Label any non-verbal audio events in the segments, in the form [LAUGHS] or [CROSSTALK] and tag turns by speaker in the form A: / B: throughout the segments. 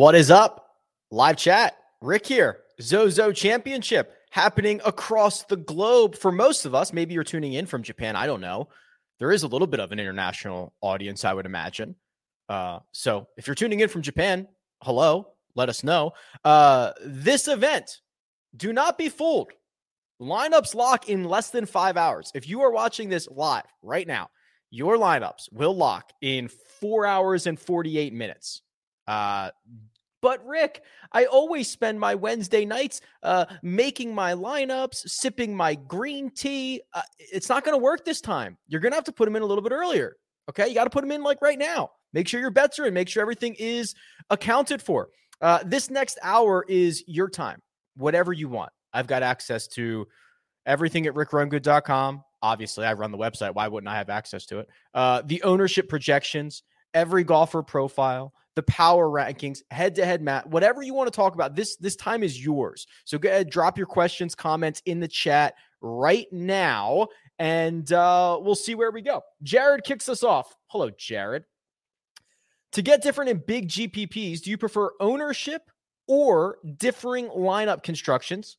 A: What is up? Live chat. Rick here. Zozo Championship happening across the globe for most of us. Maybe you're tuning in from Japan. I don't know. There is a little bit of an international audience, I would imagine. Uh, so if you're tuning in from Japan, hello, let us know. Uh, this event, do not be fooled. Lineups lock in less than five hours. If you are watching this live right now, your lineups will lock in four hours and 48 minutes. Uh, but Rick, I always spend my Wednesday nights uh, making my lineups, sipping my green tea. Uh, it's not going to work this time. You're going to have to put them in a little bit earlier. Okay, you got to put them in like right now. Make sure your bets are in. Make sure everything is accounted for. Uh, this next hour is your time, whatever you want. I've got access to everything at rickrungood.com. Obviously, I run the website. Why wouldn't I have access to it? Uh, the ownership projections, every golfer profile, the power rankings, head to head Matt, whatever you want to talk about. This this time is yours. So go ahead, drop your questions, comments in the chat right now, and uh, we'll see where we go. Jared kicks us off. Hello, Jared. To get different in big GPPs, do you prefer ownership or differing lineup constructions?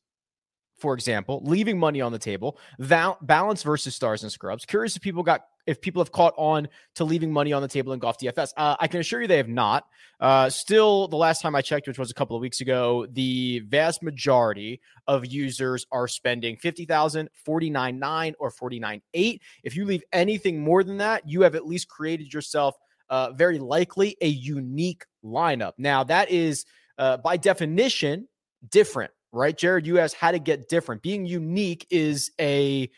A: For example, leaving money on the table, val- balance versus stars and scrubs. Curious if people got if people have caught on to leaving money on the table in golf DFS. Uh, I can assure you they have not. Uh, still, the last time I checked, which was a couple of weeks ago, the vast majority of users are spending 50,000, 49.9 or 49.8. If you leave anything more than that, you have at least created yourself uh, very likely a unique lineup. Now, that is uh, by definition different, right? Jared, you asked how to get different. Being unique is a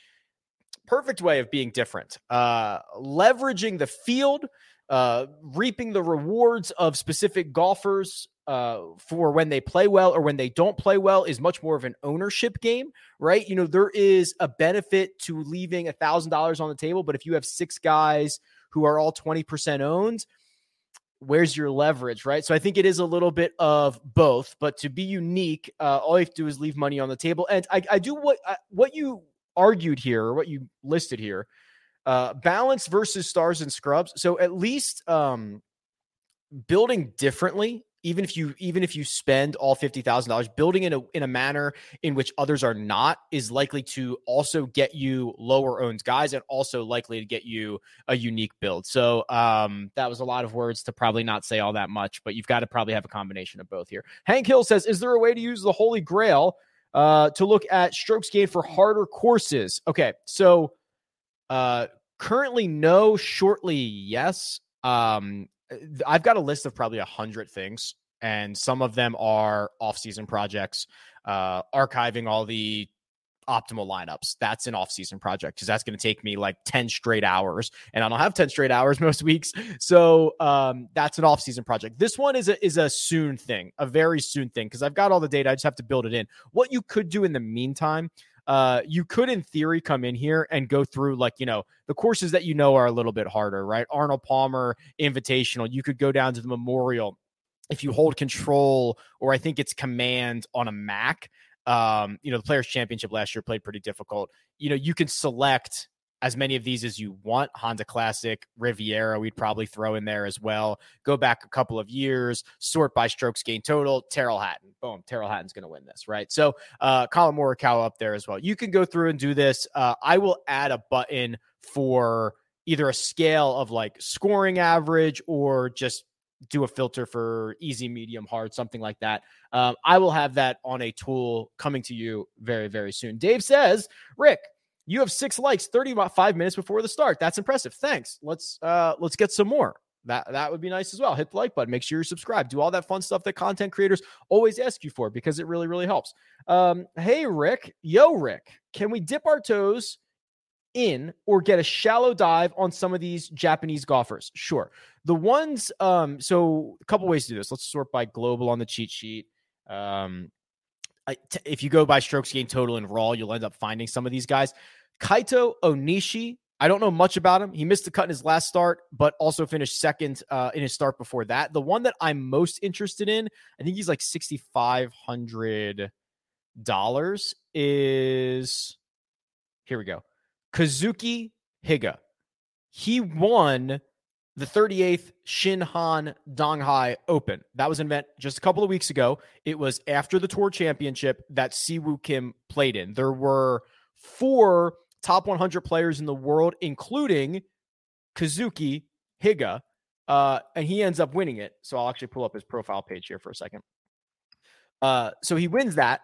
A: perfect way of being different. Uh, leveraging the field, uh, reaping the rewards of specific golfers uh, for when they play well or when they don't play well is much more of an ownership game, right? You know, there is a benefit to leaving a thousand dollars on the table, but if you have six guys who are all 20% owned, where's your leverage, right? So I think it is a little bit of both, but to be unique, uh, all you have to do is leave money on the table. And I, I do what uh, what you argued here, or what you listed here, uh, balance versus stars and scrubs. So at least um, building differently even if you even if you spend all fifty thousand dollars, building in a in a manner in which others are not is likely to also get you lower owned guys and also likely to get you a unique build. So um, that was a lot of words to probably not say all that much, but you've got to probably have a combination of both here. Hank Hill says, "Is there a way to use the Holy Grail uh, to look at strokes gained for harder courses?" Okay, so uh, currently no, shortly yes. Um, I've got a list of probably a hundred things, and some of them are off-season projects, uh, archiving all the optimal lineups. That's an off-season project because that's going to take me like 10 straight hours, and I don't have 10 straight hours [LAUGHS] most weeks. So um, that's an off-season project. This one is a is a soon thing, a very soon thing because I've got all the data. I just have to build it in. What you could do in the meantime uh, you could in theory come in here and go through like you know the courses that you know are a little bit harder right arnold palmer invitational you could go down to the memorial if you hold control or i think it's command on a mac um you know the players championship last year played pretty difficult you know you can select as many of these as you want. Honda Classic, Riviera, we'd probably throw in there as well. Go back a couple of years, sort by strokes gain total. Tyrrell Hatton, boom, Tyrrell Hatton's going to win this, right? So, uh, Collin Morikawa up there as well. You can go through and do this. Uh, I will add a button for either a scale of like scoring average or just do a filter for easy, medium, hard, something like that. Um, I will have that on a tool coming to you very, very soon. Dave says, Rick, you have six likes 35 minutes before the start. That's impressive. Thanks. Let's uh let's get some more. That that would be nice as well. Hit the like button. Make sure you're subscribed. Do all that fun stuff that content creators always ask you for because it really really helps. Um, hey Rick, yo Rick, can we dip our toes in or get a shallow dive on some of these Japanese golfers? Sure. The ones um so a couple ways to do this. Let's sort by global on the cheat sheet. Um if you go by strokes gain total and raw, you'll end up finding some of these guys. Kaito Onishi, I don't know much about him. He missed the cut in his last start, but also finished second uh, in his start before that. The one that I'm most interested in, I think he's like sixty five hundred dollars. Is here we go, Kazuki Higa. He won the 38th Shinhan Donghae Open. That was an event just a couple of weeks ago. It was after the Tour Championship that Siwoo Kim played in. There were four top 100 players in the world, including Kazuki Higa, uh, and he ends up winning it. So I'll actually pull up his profile page here for a second. Uh, so he wins that.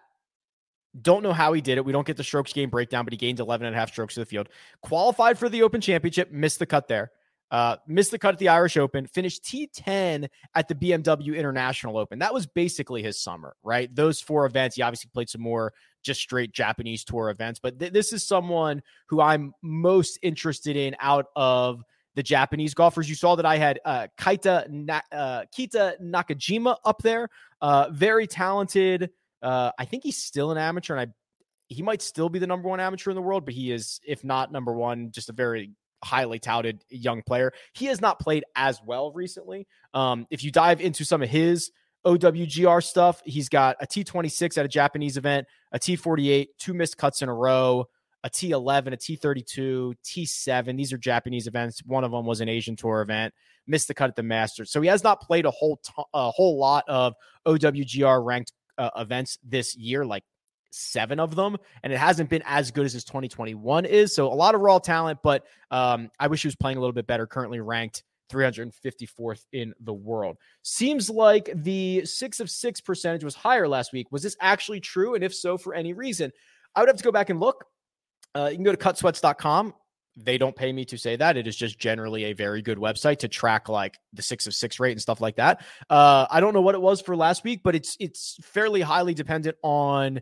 A: Don't know how he did it. We don't get the strokes gained breakdown, but he gained 11 and a half strokes to the field. Qualified for the Open Championship, missed the cut there. Uh, missed the cut at the Irish Open, finished T10 at the BMW International Open. That was basically his summer, right? Those four events. He obviously played some more just straight Japanese tour events, but th- this is someone who I'm most interested in out of the Japanese golfers. You saw that I had uh, Kaita Na- uh, Keita Nakajima up there, uh, very talented. Uh, I think he's still an amateur, and I he might still be the number one amateur in the world, but he is, if not number one, just a very highly touted young player. He has not played as well recently. Um, if you dive into some of his OWGR stuff, he's got a T26 at a Japanese event, a T48, two missed cuts in a row, a T11, a T32, T7. These are Japanese events. One of them was an Asian Tour event. Missed the cut at the Masters, so he has not played a whole a whole lot of OWGR ranked uh, events this year, like seven of them, and it hasn't been as good as his 2021 is. So a lot of raw talent, but um, I wish he was playing a little bit better. Currently ranked 354th in the world. Seems like the six of six percentage was higher last week. Was this actually true? And if so, for any reason, I would have to go back and look. Uh, you can go to cutsweats.com. They don't pay me to say that. It is just generally a very good website to track like the six of six rate and stuff like that. Uh, I don't know what it was for last week, but it's it's fairly highly dependent on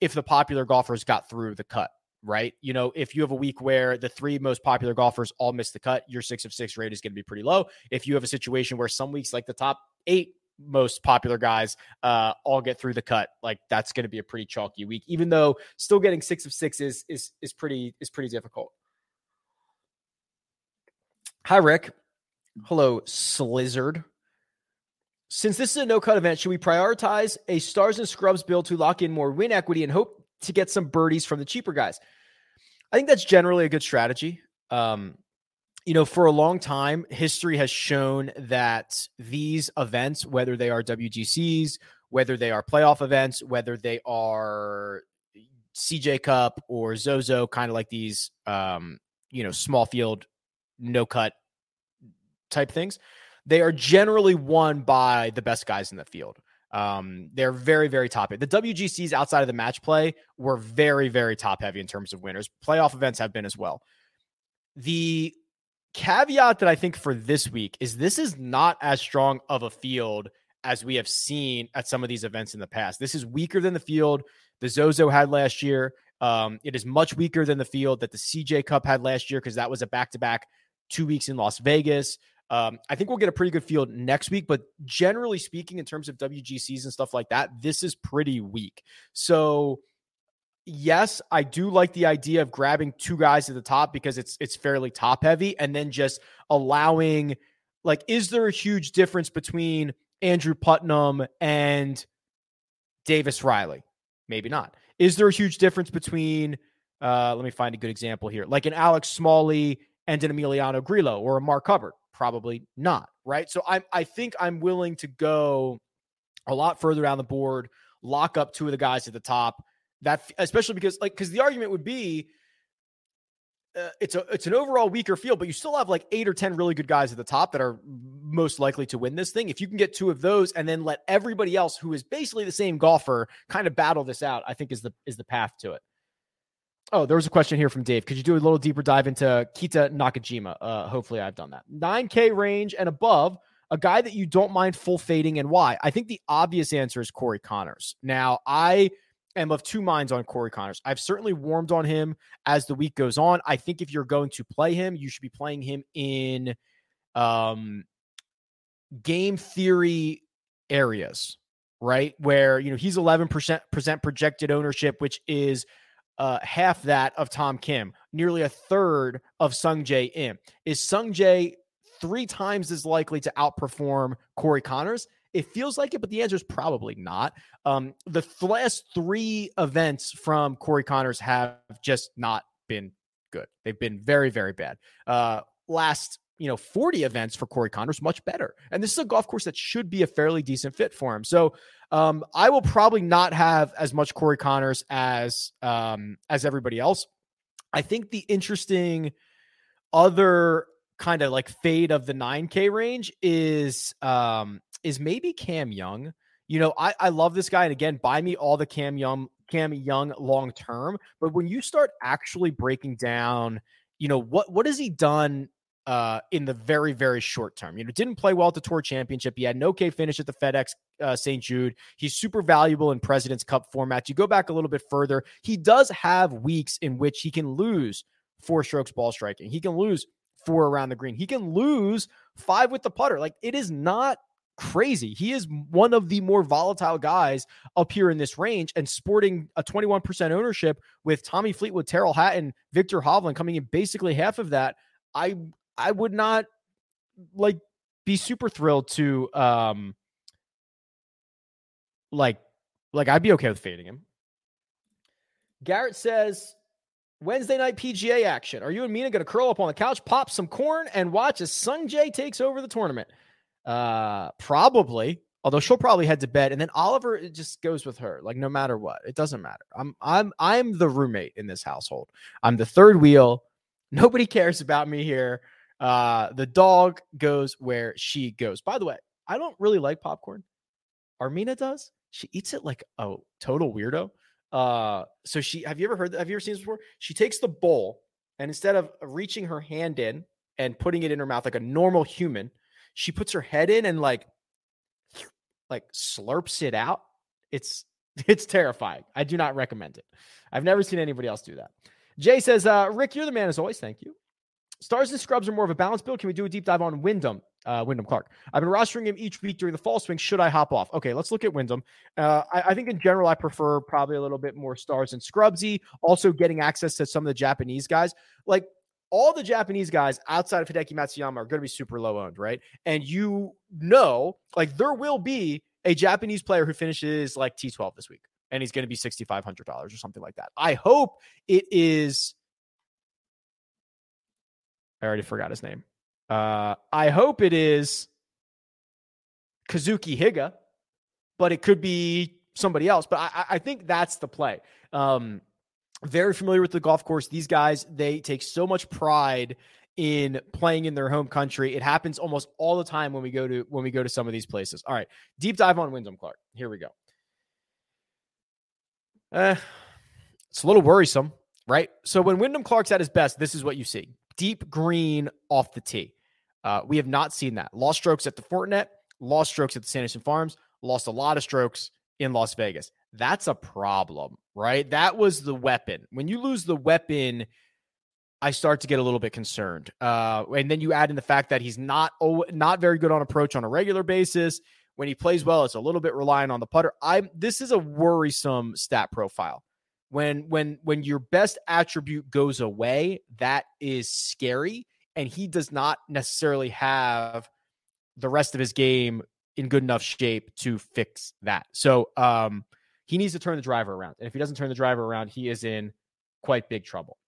A: if the popular golfers got through the cut, right? You know, if you have a week where the three most popular golfers all miss the cut, your six of six rate is going to be pretty low. If you have a situation where some weeks, like the top eight most popular guys, uh, all get through the cut, like that's going to be a pretty chalky week. Even though still getting six of six is is is pretty is pretty difficult. Hi, Rick. Hello, Slizzard. Since this is a no cut event, should we prioritize a stars and scrubs build to lock in more win equity and hope to get some birdies from the cheaper guys? I think that's generally a good strategy. Um, you know, for a long time, history has shown that these events, whether they are WGCs, whether they are playoff events, whether they are CJ Cup or Zozo, kind of like these, um, you know, small field, no cut type things, they are generally won by the best guys in the field. Um, they're very, very top. The WGCs outside of the match play were very, very top heavy in terms of winners. Playoff events have been as well. The caveat that I think for this week is this is not as strong of a field as we have seen at some of these events in the past. This is weaker than the field the Zozo had last year. Um, it is much weaker than the field that the CJ Cup had last year because that was a back to back two weeks in Las Vegas. Um, I think we'll get a pretty good field next week, but generally speaking, in terms of WGCs and stuff like that, this is pretty weak. So, yes, I do like the idea of grabbing two guys at the top because it's it's fairly top heavy, and then just allowing like, is there a huge difference between Andrew Putnam and Davis Riley? Maybe not. Is there a huge difference between? Uh, let me find a good example here, like an Alex Smalley and an Emiliano Grillo or a Mark Hubbard. Probably not, right? So I I think I'm willing to go a lot further down the board, lock up two of the guys at the top. That especially because like because the argument would be uh, it's a it's an overall weaker field, but you still have like eight or ten really good guys at the top that are most likely to win this thing. If you can get two of those and then let everybody else who is basically the same golfer kind of battle this out, I think is the is the path to it. Oh, there was a question here from Dave. Could you do a little deeper dive into Kita Nakajima? Uh, hopefully, I've done that. 9K range and above, a guy that you don't mind full fading and why? I think the obvious answer is Corey Connors. Now, I am of two minds on Corey Connors. I've certainly warmed on him as the week goes on. I think if you're going to play him, you should be playing him in um, game theory areas, right? Where, you know, he's 11% projected ownership, which is – uh, half that of Tom Kim, nearly a third of Sungjae Im. Is Sungjae three times as likely to outperform Corey Conners? It feels like it, but the answer is probably not. Um, the th- last three events from Corey Conners have just not been good. They've been very, very bad. Uh, last you know 40 events for Corey Conners much better. And this is a golf course that should be a fairly decent fit for him. So um, I will probably not have as much Corey Conners as um, as everybody else. I think the interesting other kind of like fade of the 9K range is um, is maybe Cam Young. You know, I, I love this guy. And again, buy me all the Cam Young, Cam Young long term. But when you start actually breaking down, you know, what what has he done uh, in the very, very short term. You know, didn't play well at the Tour Championship. He had an okay finish at the FedEx uh, St. Jude. He's super valuable in President's Cup format. You go back a little bit further, he does have weeks in which he can lose four strokes ball striking. He can lose four around the green. He can lose five with the putter. Like it is not crazy. He is one of the more volatile guys up here in this range and sporting a 21% ownership with Tommy Fleetwood, Tyrrell Hatton, Viktor Hovland coming in basically half of that. I I would not like be super thrilled to um like like I'd be okay with fading him. Garrett says Wednesday night PGA action. Are you and Mina going to curl up on the couch, pop some corn, and watch as Sungjae takes over the tournament? Uh, probably. Although she'll probably head to bed, and then Oliver it just goes with her. Like no matter what, it doesn't matter. I'm I'm I'm the roommate in this household. I'm the third wheel. Nobody cares about me here. Uh, the dog goes where she goes. By the way, I don't really like popcorn. Armina does. She eats it like a total weirdo. Uh, so she have you ever heard have you ever seen this before? She takes the bowl and instead of reaching her hand in and putting it in her mouth like a normal human, she puts her head in and like like slurps it out. It's [LAUGHS] it's terrifying. I do not recommend it. I've never seen anybody else do that. Jay says, uh, Rick, you're the man as always. Thank you. Stars and scrubs are more of a balanced build. Can we do a deep dive on Wyndham? Uh, Wyndham Clark. I've been rostering him each week during the fall swing. Should I hop off? Okay, let's look at Wyndham. Uh, I, I, think in general, I prefer probably a little bit more stars and scrubsy. Also, getting access to some of the Japanese guys. Like all the Japanese guys outside of Hideki Matsuyama are going to be super low owned, right? And you know, like there will be a Japanese player who finishes like T12 this week, and he's going to be $6,500 or something like that. I hope it is I already forgot his name. Uh, I hope it is Kazuki Higa, but it could be somebody else. But I, I think that's the play. Um, very familiar with the golf course. These guys, they take so much pride in playing in their home country. It happens almost all the time when we go to when we go to some of these places. All right, deep dive on Wyndham Clark. Here we go. Uh, it's a little worrisome, right? So when Wyndham Clark's at his best, this is what you see deep green off the tee. Uh, we have not seen that. Lost strokes at the Fortinet, lost strokes at the Sanderson Farms, lost a lot of strokes in Las Vegas. That's a problem, right? That was the weapon. When you lose the weapon, I start to get a little bit concerned. Uh, and then you add in the fact that he's not oh, not very good on approach on a regular basis. When he plays well, it's a little bit reliant on the putter. I this is a worrisome stat profile when when when your best attribute goes away that is scary and he does not necessarily have the rest of his game in good enough shape to fix that. So um he needs to turn the driver around and if he doesn't turn the driver around he is in quite big trouble.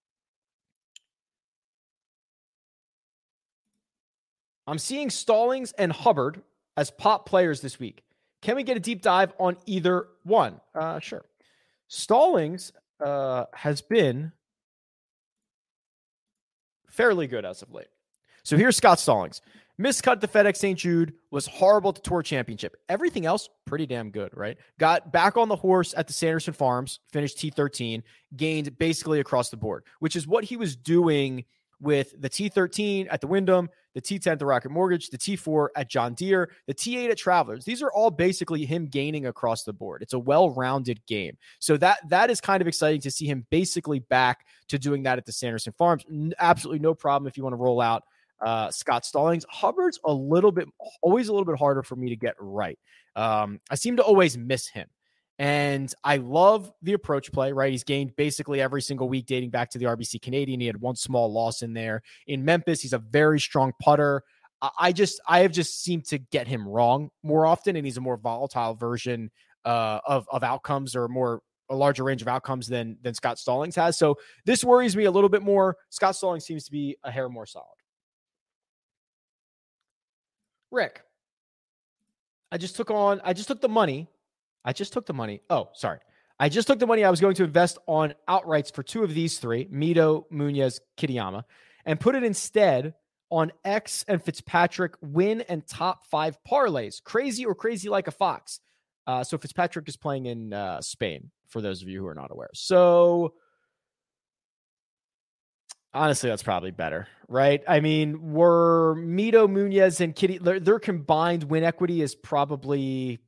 A: I'm seeing stallings and hubbard as pop players this week. Can we get a deep dive on either one? Uh sure Stallings uh, has been fairly good as of late. So here's Scott Stallings. Miscut the FedEx St. Jude was horrible at the Tour Championship. Everything else, pretty damn good, right? Got back on the horse at the Sanderson Farms, finished T13, gained basically across the board, which is what he was doing with the T13 at the Wyndham, the T10 at the Rocket Mortgage, the T4 at John Deere, the T8 at Travelers. These are all basically him gaining across the board. It's a well-rounded game. So that that is kind of exciting to see him basically back to doing that at the Sanderson Farms. Absolutely no problem if you want to roll out uh, Scott Stallings. Hubbard's a little bit, always a little bit harder for me to get right. Um, I seem to always miss him. And I love the approach play, right? He's gained basically every single week dating back to the RBC Canadian. He had one small loss in there. In Memphis, he's a very strong putter. I just, I have just seemed to get him wrong more often, and he's a more volatile version uh, of of outcomes or more a larger range of outcomes than than Scott Stallings has. So this worries me a little bit more. Scott Stallings seems to be a hair more solid. Rick, I just took on, I just took the money. I just took the money. Oh, sorry. I just took the money I was going to invest on outrights for two of these three, Mito, Munoz, Kitayama, and put it instead on X and Fitzpatrick win and top five parlays. Crazy or crazy like a fox. Uh, so Fitzpatrick is playing in uh, Spain, for those of you who are not aware. So honestly, that's probably better, right? I mean, were Mito, Munoz, and Kitty, their, their combined win equity is probably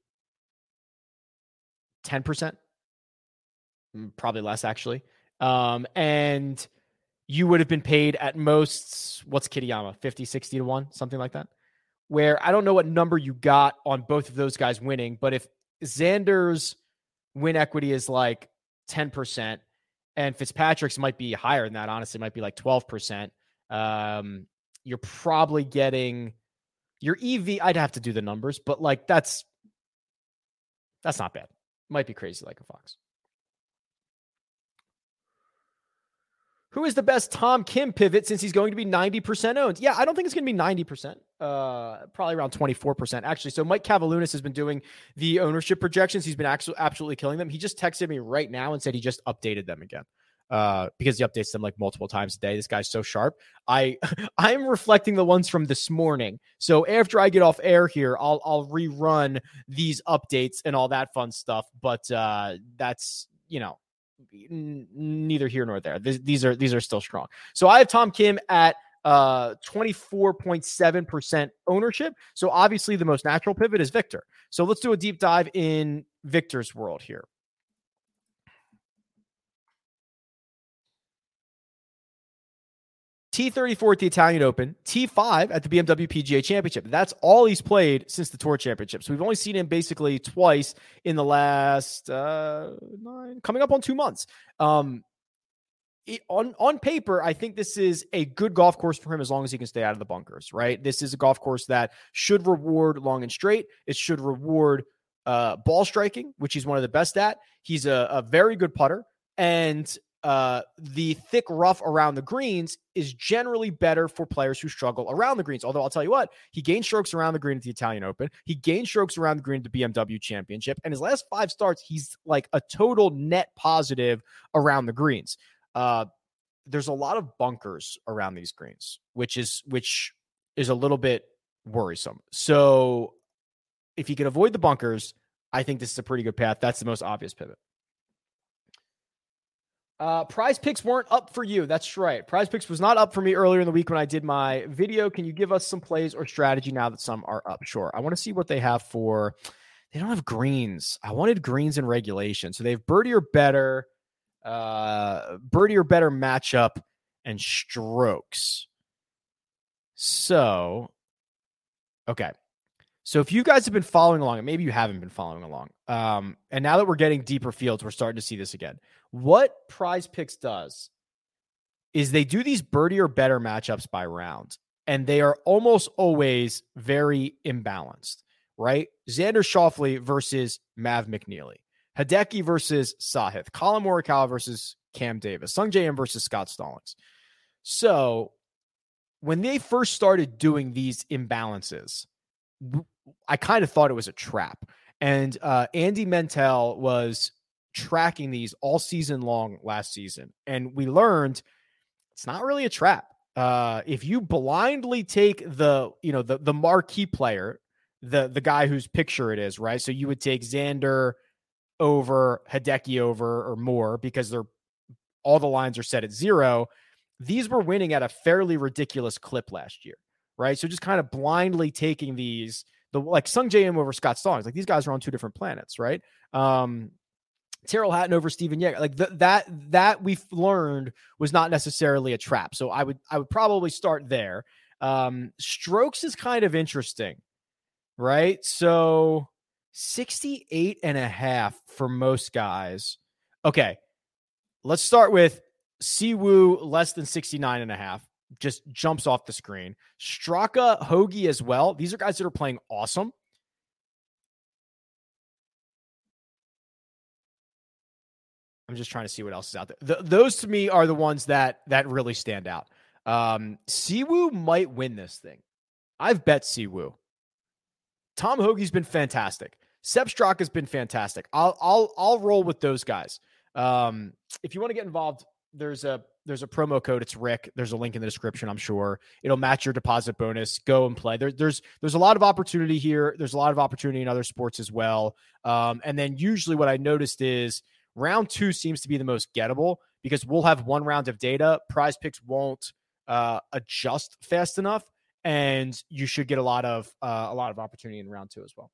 A: 10%, mm, probably less actually. Um, and you would have been paid at most, what's Kitayama, 50, 60 to 1, something like that. Where I don't know what number you got on both of those guys winning, but if Xander's win equity is like 10%, and Fitzpatrick's might be higher than that, honestly, might be like 12%. Um, you're probably getting your EV. I'd have to do the numbers, but like that's that's not bad. Might be crazy like a fox. Who is the best Tom Kim pivot since he's going to be 90% owned? Yeah, I don't think it's going to be 90%. Uh, probably around 24%, actually. So Mike Cavalunas has been doing the ownership projections. He's been actually absolutely killing them. He just texted me right now and said he just updated them again. Uh, because he updates them like multiple times a day. This guy's so sharp. I [LAUGHS] I'm reflecting the ones from this morning. So after I get off air here, I'll I'll rerun these updates and all that fun stuff. But uh, that's you know neither here nor there. these are these are still strong. So I have Tom Kim at uh 24.7% ownership. So obviously the most natural pivot is Viktor. So let's do a deep dive in Viktor's world here. T34 at the Italian Open, T5 at the BMW PGA Championship. That's all he's played since the Tour Championships. We've only seen him basically twice in the last uh, nine, coming up on two months. Um, it, on on paper, I think this is a good golf course for him as long as he can stay out of the bunkers. Right, this is a golf course that should reward long and straight. It should reward uh, ball striking, which he's one of the best at. He's a, a very good putter, and uh, the thick rough around the greens is generally better for players who struggle around the greens. Although I'll tell you what, he gained strokes around the green at the Italian Open. He gained strokes around the green at the BMW Championship. And his last five starts, he's like a total net positive around the greens. Uh, there's a lot of bunkers around these greens, which is which is a little bit worrisome. So if you can avoid the bunkers, I think this is a pretty good path. That's the most obvious pivot. Uh, prize picks weren't up for you. That's right. Prize picks was not up for me earlier in the week when I did my video. Can you give us some plays or strategy now that some are up? Sure. I want to see what they have for. They don't have greens. I wanted greens in regulation. So they have birdie or better, uh, birdie or better matchup and strokes. So, okay. So if you guys have been following along, and maybe you haven't been following along, um, and now that we're getting deeper fields, we're starting to see this again. What Prize Picks does is they do these birdie or better matchups by round, and they are almost always very imbalanced, right? Xander Schauffele versus Mav McNealy, Hideki versus Sahith, Collin Morikawa versus Cam Davis, Sungjae Im versus Scott Stallings. So when they first started doing these imbalances, I kind of thought it was a trap. And uh, Andy Mentel was tracking these all season long last season. And we learned it's not really a trap. Uh, if you blindly take the, you know, the the marquee player, the the guy whose picture it is, right? So you would take Xander over Hideki over or more because they're all the lines are set at zero. These were winning at a fairly ridiculous clip last year, right? So just kind of blindly taking these the like Sung Im over Scott Stallings, like these guys are on two different planets, right? Um, Tyrrell Hatton over Stephan Jaeger. Like th- that that we've learned was not necessarily a trap. So I would I would probably start there. Um, strokes is kind of interesting, right? So 68 and a half for most guys. Okay. Let's start with Siwoo less than 69 and a half. Just jumps off the screen. Straka, Hoge as well. These are guys that are playing awesome. I'm just trying to see what else is out there. The, those to me are the ones that that really stand out. Um, Siwoo might win this thing. I've bet Siwoo. Tom Hoge's been fantastic. Sepp Straka has been fantastic. I'll I'll I'll roll with those guys. Um, if you want to get involved, there's a there's a promo code. It's Rick. There's a link in the description. I'm sure it'll match your deposit bonus. Go and play. There, there's there's a lot of opportunity here. There's a lot of opportunity in other sports as well. Um, and then usually what I noticed is round two seems to be the most gettable because we'll have one round of data. Prize picks won't uh, adjust fast enough, and you should get a lot of uh, a lot of opportunity in round two as well.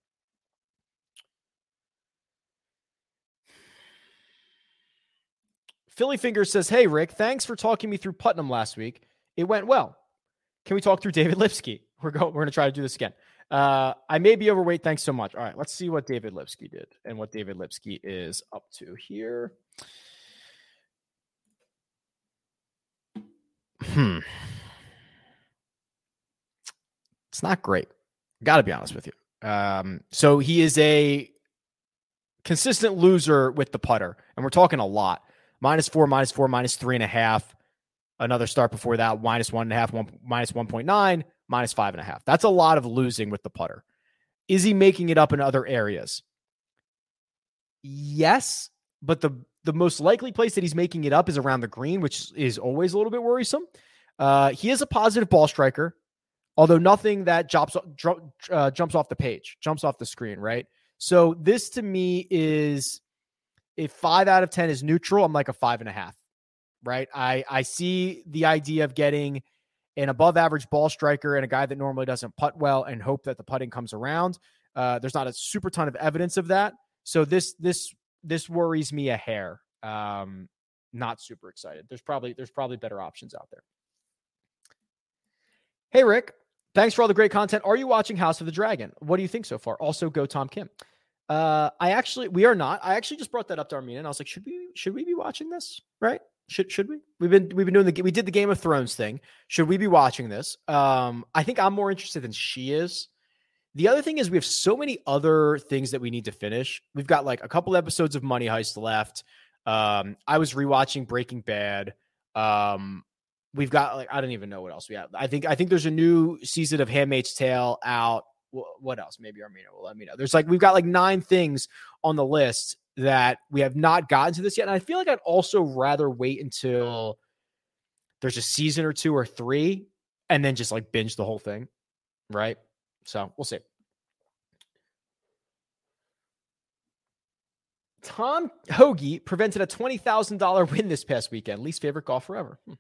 A: Philly Fingers says, Hey, Rick, thanks for talking me through Putnam last week. It went well. Can we talk through David Lipsky? We're going, we're to try to do this again. Uh, I may be overweight. Thanks so much. All right, let's see what David Lipsky did and what David Lipsky is up to here. Hmm. It's not great. Got to be honest with you. Um, so he is a consistent loser with the putter, and we're talking a lot minus four, minus four, minus three and a half. Another start before that, minus one and a half, one, minus 1.9, minus five and a half. That's a lot of losing with the putter. Is he making it up in other areas? Yes, but the the most likely place that he's making it up is around the green, which is always a little bit worrisome. Uh, he is a positive ball striker, although nothing that jumps uh, jumps off the page, jumps off the screen, right? So this to me is if five out of 10 is neutral, I'm like a five and a half, right? I, I see the idea of getting an above average ball striker and a guy that normally doesn't putt well and hope that the putting comes around. Uh, there's not a super ton of evidence of that. So this, this, this worries me a hair. Um, not super excited. There's probably, there's probably better options out there. Hey, Rick, thanks for all the great content. Are you watching House of the Dragon? What do you think so far? Also, go Tom Kim. Uh, I actually we are not. I actually just brought that up to Armina, and I was like, should we should we be watching this? Right? Should should we? We've been we've been doing the we did the Game of Thrones thing. Should we be watching this? Um, I think I'm more interested than she is. The other thing is we have so many other things that we need to finish. We've got like a couple episodes of Money Heist left. Um, I was rewatching Breaking Bad. Um, we've got like I don't even know what else we have. I think I think there's a new season of Handmaid's Tale out what else? Maybe Armina will let me know. There's like we've got like nine things on the list that we have not gotten to this yet. And I feel like I'd also rather wait until there's a season or two or three and then just like binge the whole thing. Right. So we'll see. Tom Hoge prevented a $20,000 win this past weekend. Least favorite golf forever. Hmm.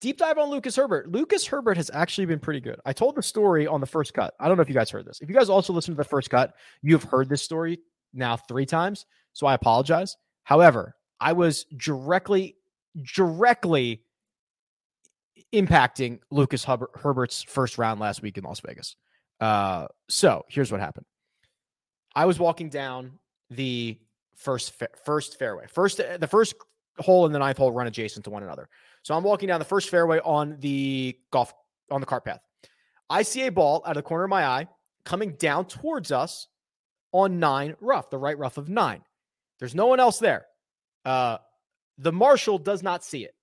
A: Deep dive on Lucas Herbert. Lucas Herbert has actually been pretty good. I told the story on the first cut. I don't know if you guys heard this. If you guys also listened to the first cut, you have heard this story now three times. So I apologize. However, I was directly, directly impacting Lucas Herbert's first round last week in Las Vegas. Uh, so here's what happened. I was walking down the first fa- first fairway, first the first hole and the ninth hole run adjacent to one another. So I'm walking down the first fairway on the golf on the cart path. I see a ball out of the corner of my eye coming down towards us on nine rough, the right rough of nine. There's no one else there. Uh, the marshal does not see it,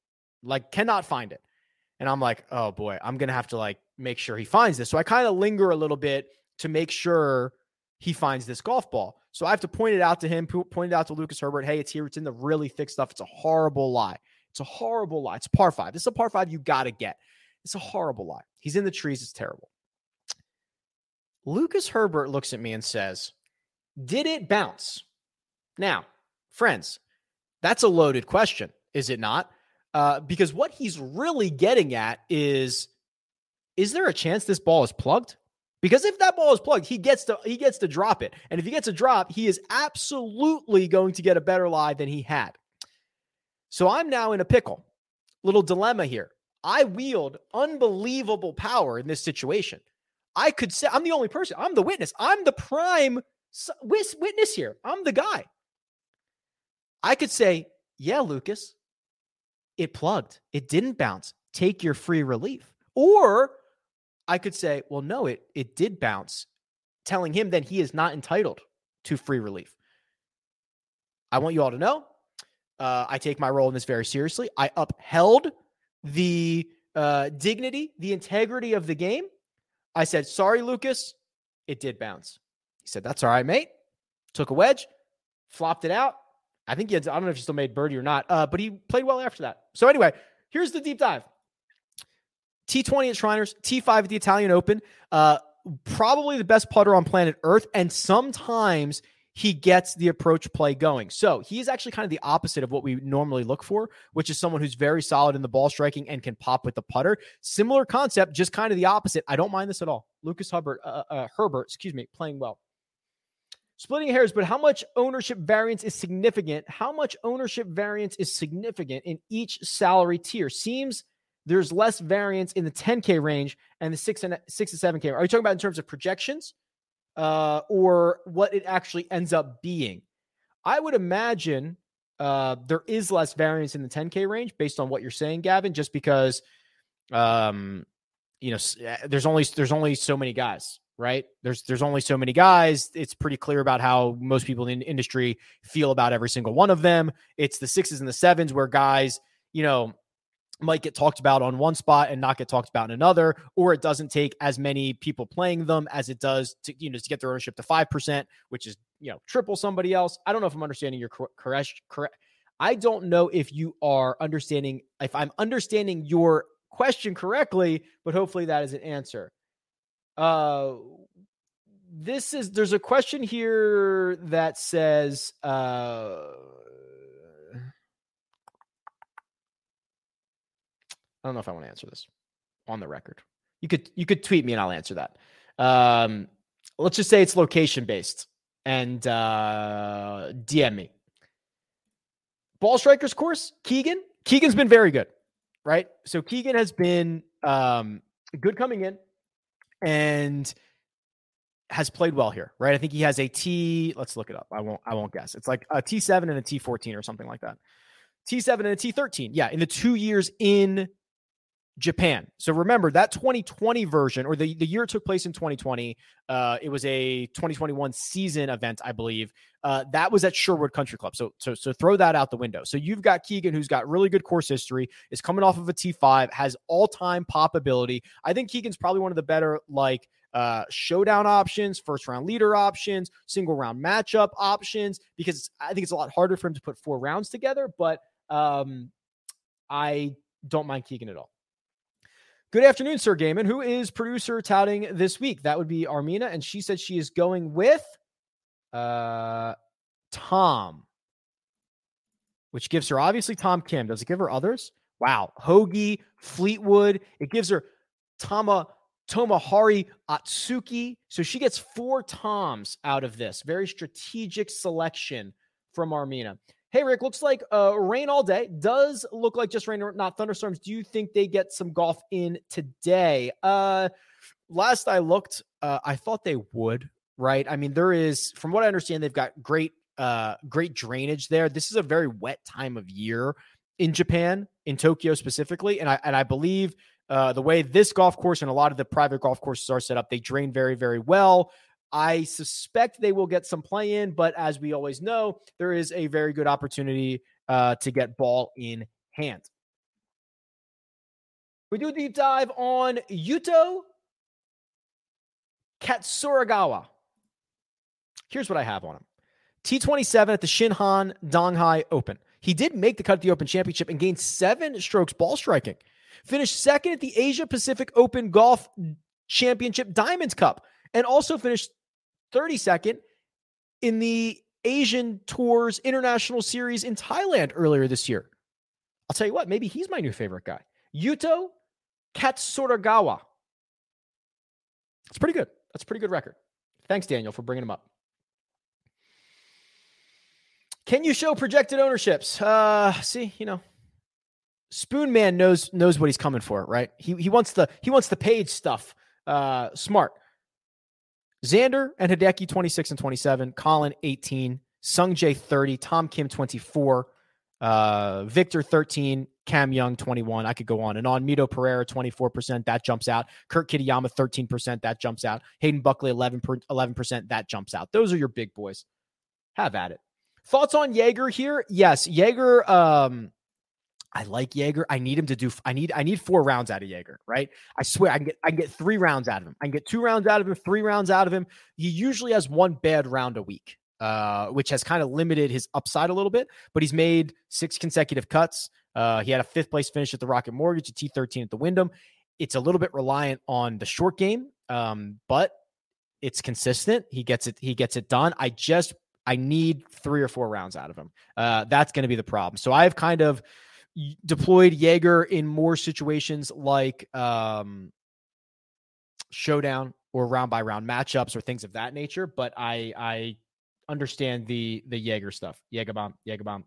A: like cannot find it. And I'm like, oh boy, I'm gonna have to like make sure he finds this. So I kind of linger a little bit to make sure he finds this golf ball. So I have to point it out to him, point it out to Lucas Herbert. Hey, it's here. It's in the really thick stuff. It's a horrible lie. It's a horrible lie. It's a par five. This is a par five you got to get. It's a horrible lie. He's in the trees. It's terrible. Lucas Herbert looks at me and says, Did it bounce? Now, friends, that's a loaded question, is it not? Uh, because what he's really getting at is Is there a chance this ball is plugged? Because if that ball is plugged, he gets to he gets to drop it. And if he gets a drop, he is absolutely going to get a better lie than he had. So I'm now in a pickle. Little dilemma here. I wield unbelievable power in this situation. I could say I'm the only person. I'm the witness. I'm the prime witness here. I'm the guy. I could say, "Yeah, Lucas, it plugged. It didn't bounce. Take your free relief." Or I could say, "Well, no, it it did bounce," telling him that he is not entitled to free relief. I want you all to know uh, I take my role in this very seriously. I upheld the uh, dignity, the integrity of the game. I said, sorry, Lucas, it did bounce. He said, That's all right, mate. Took a wedge, flopped it out. I think he had, I don't know if he still made birdie or not, uh, but he played well after that. So, anyway, here's the deep dive T20 at Shriners, T5 at the Italian Open. Uh, probably the best putter on planet Earth. And sometimes he gets the approach play going. So he's actually kind of the opposite of what we normally look for, which is someone who's very solid in the ball striking and can pop with the putter. Similar concept, just kind of the opposite. I don't mind this at all. Lucas Hubbard, uh, uh, Herbert, excuse me, playing well. Splitting hairs, but how much ownership variance is significant? How much ownership variance is significant in each salary tier? Seems there's less variance in the 10K range and the six and six to seven K. Are you talking about in terms of projections? Uh, or what it actually ends up being. I would imagine uh, there is less variance in the 10K range based on what you're saying, Gavin, just because, um, you know, eh, there's only there's only so many guys, right? There's there's only so many guys. It's pretty clear about how most people in the industry feel about every single one of them. It's the sixes and the sevens where guys, you know, might get talked about on one spot and not get talked about in another, or it doesn't take as many people playing them as it does to you know to get their ownership to five percent, which is you know triple somebody else. I don't know if I'm understanding your correct. Correct. I don't know if you are understanding if I'm understanding your question correctly, but hopefully that is an answer. Uh, this is there's a question here that says uh I don't know if I want to answer this on the record. You could you could tweet me and I'll answer that. Um, let's just say it's location based and uh, DM me. Ball strikers course, Keegan. Keegan's been very good, right? So Keegan has been um, good coming in and has played well here, right? I think he has a T. Let's look it up. I won't. I won't guess. It's like a T seven and a T fourteen or something like that. T seven and a T thirteen. Yeah, in the two years in Japan. So remember that 2020 version, or the, the year took place in 2020, uh, it was a 2021 season event, I believe. Uh, that was at Sherwood Country Club. So, so, so throw that out the window. So you've got Keegan, who's got really good course history, is coming off of a T5, has all time pop ability. I think Keegan's probably one of the better like uh, showdown options, first round leader options, single round matchup options, because I think it's a lot harder for him to put four rounds together. But um, I don't mind Keegan at all. Good afternoon, Sir Gaiman. Who is producer touting this week? That would be Armina, and she said she is going with uh Tom, which gives her obviously Tom Kim. Does it give her others? Wow, Hoge, Fleetwood. It gives her Tama Tomoharu Otsuki. So she gets four Toms out of this. Very strategic selection from Armina. Hey, Rick, looks like uh, rain all day. Does look like just rain, or not thunderstorms. Do you think they get some golf in today? Uh, last I looked, uh, I thought they would, right? I mean, there is, from what I understand, they've got great, uh, great drainage there. This is a very wet time of year in Japan, in Tokyo specifically. And I, and I believe uh, the way this golf course and a lot of the private golf courses are set up, they drain very, very well. I suspect they will get some play in, but as we always know, there is a very good opportunity uh, to get ball in hand. We do a deep dive on Yuto Katsuragawa. Here's what I have on him T27 at the Shinhan Donghae Open. He did make the cut at the Open Championship and gained seven strokes ball striking. Finished second at the Asia Pacific Open Golf Championship Diamonds Cup and also finished 32nd in the Asian Tours International Series in Thailand earlier this year. I'll tell you what, maybe he's my new favorite guy. Yuto Katsuragawa. It's pretty good. That's a pretty good record. Thanks, Daniel, for bringing him up. Can you show projected ownerships? Uh, see, you know, Spoon Man knows knows what he's coming for, right? He he wants the he wants the page stuff. Uh, smart. Xander and Hideki 26 and 27, Collin 18, Sung Sungjae 30, Tom Kim 24, uh, Viktor 13, Cam Young 21. I could go on and on. Mito Pereira 24%, that jumps out. Kurt Kitayama 13%, that jumps out. Hayden Buckley 11 11%, that jumps out. Those are your big boys. Have at it. Thoughts on Jaeger here? Yes, Jaeger um I like Jaeger. I need him to do. I need. I need four rounds out of Jaeger. Right. I swear, I can get. I can get three rounds out of him. I can get two rounds out of him. Three rounds out of him. He usually has one bad round a week, uh, which has kind of limited his upside a little bit. But he's made six consecutive cuts. Uh, he had a fifth place finish at the Rocket Mortgage, a T13 at the Wyndham. It's a little bit reliant on the short game, um, but it's consistent. He gets it. He gets it done. I just I need three or four rounds out of him. Uh, that's going to be the problem. So I've kind of deployed Jaeger in more situations like um, showdown or round by round matchups or things of that nature. But I I understand the the Jaeger stuff. Jaeger bomb, Jaeger bomb.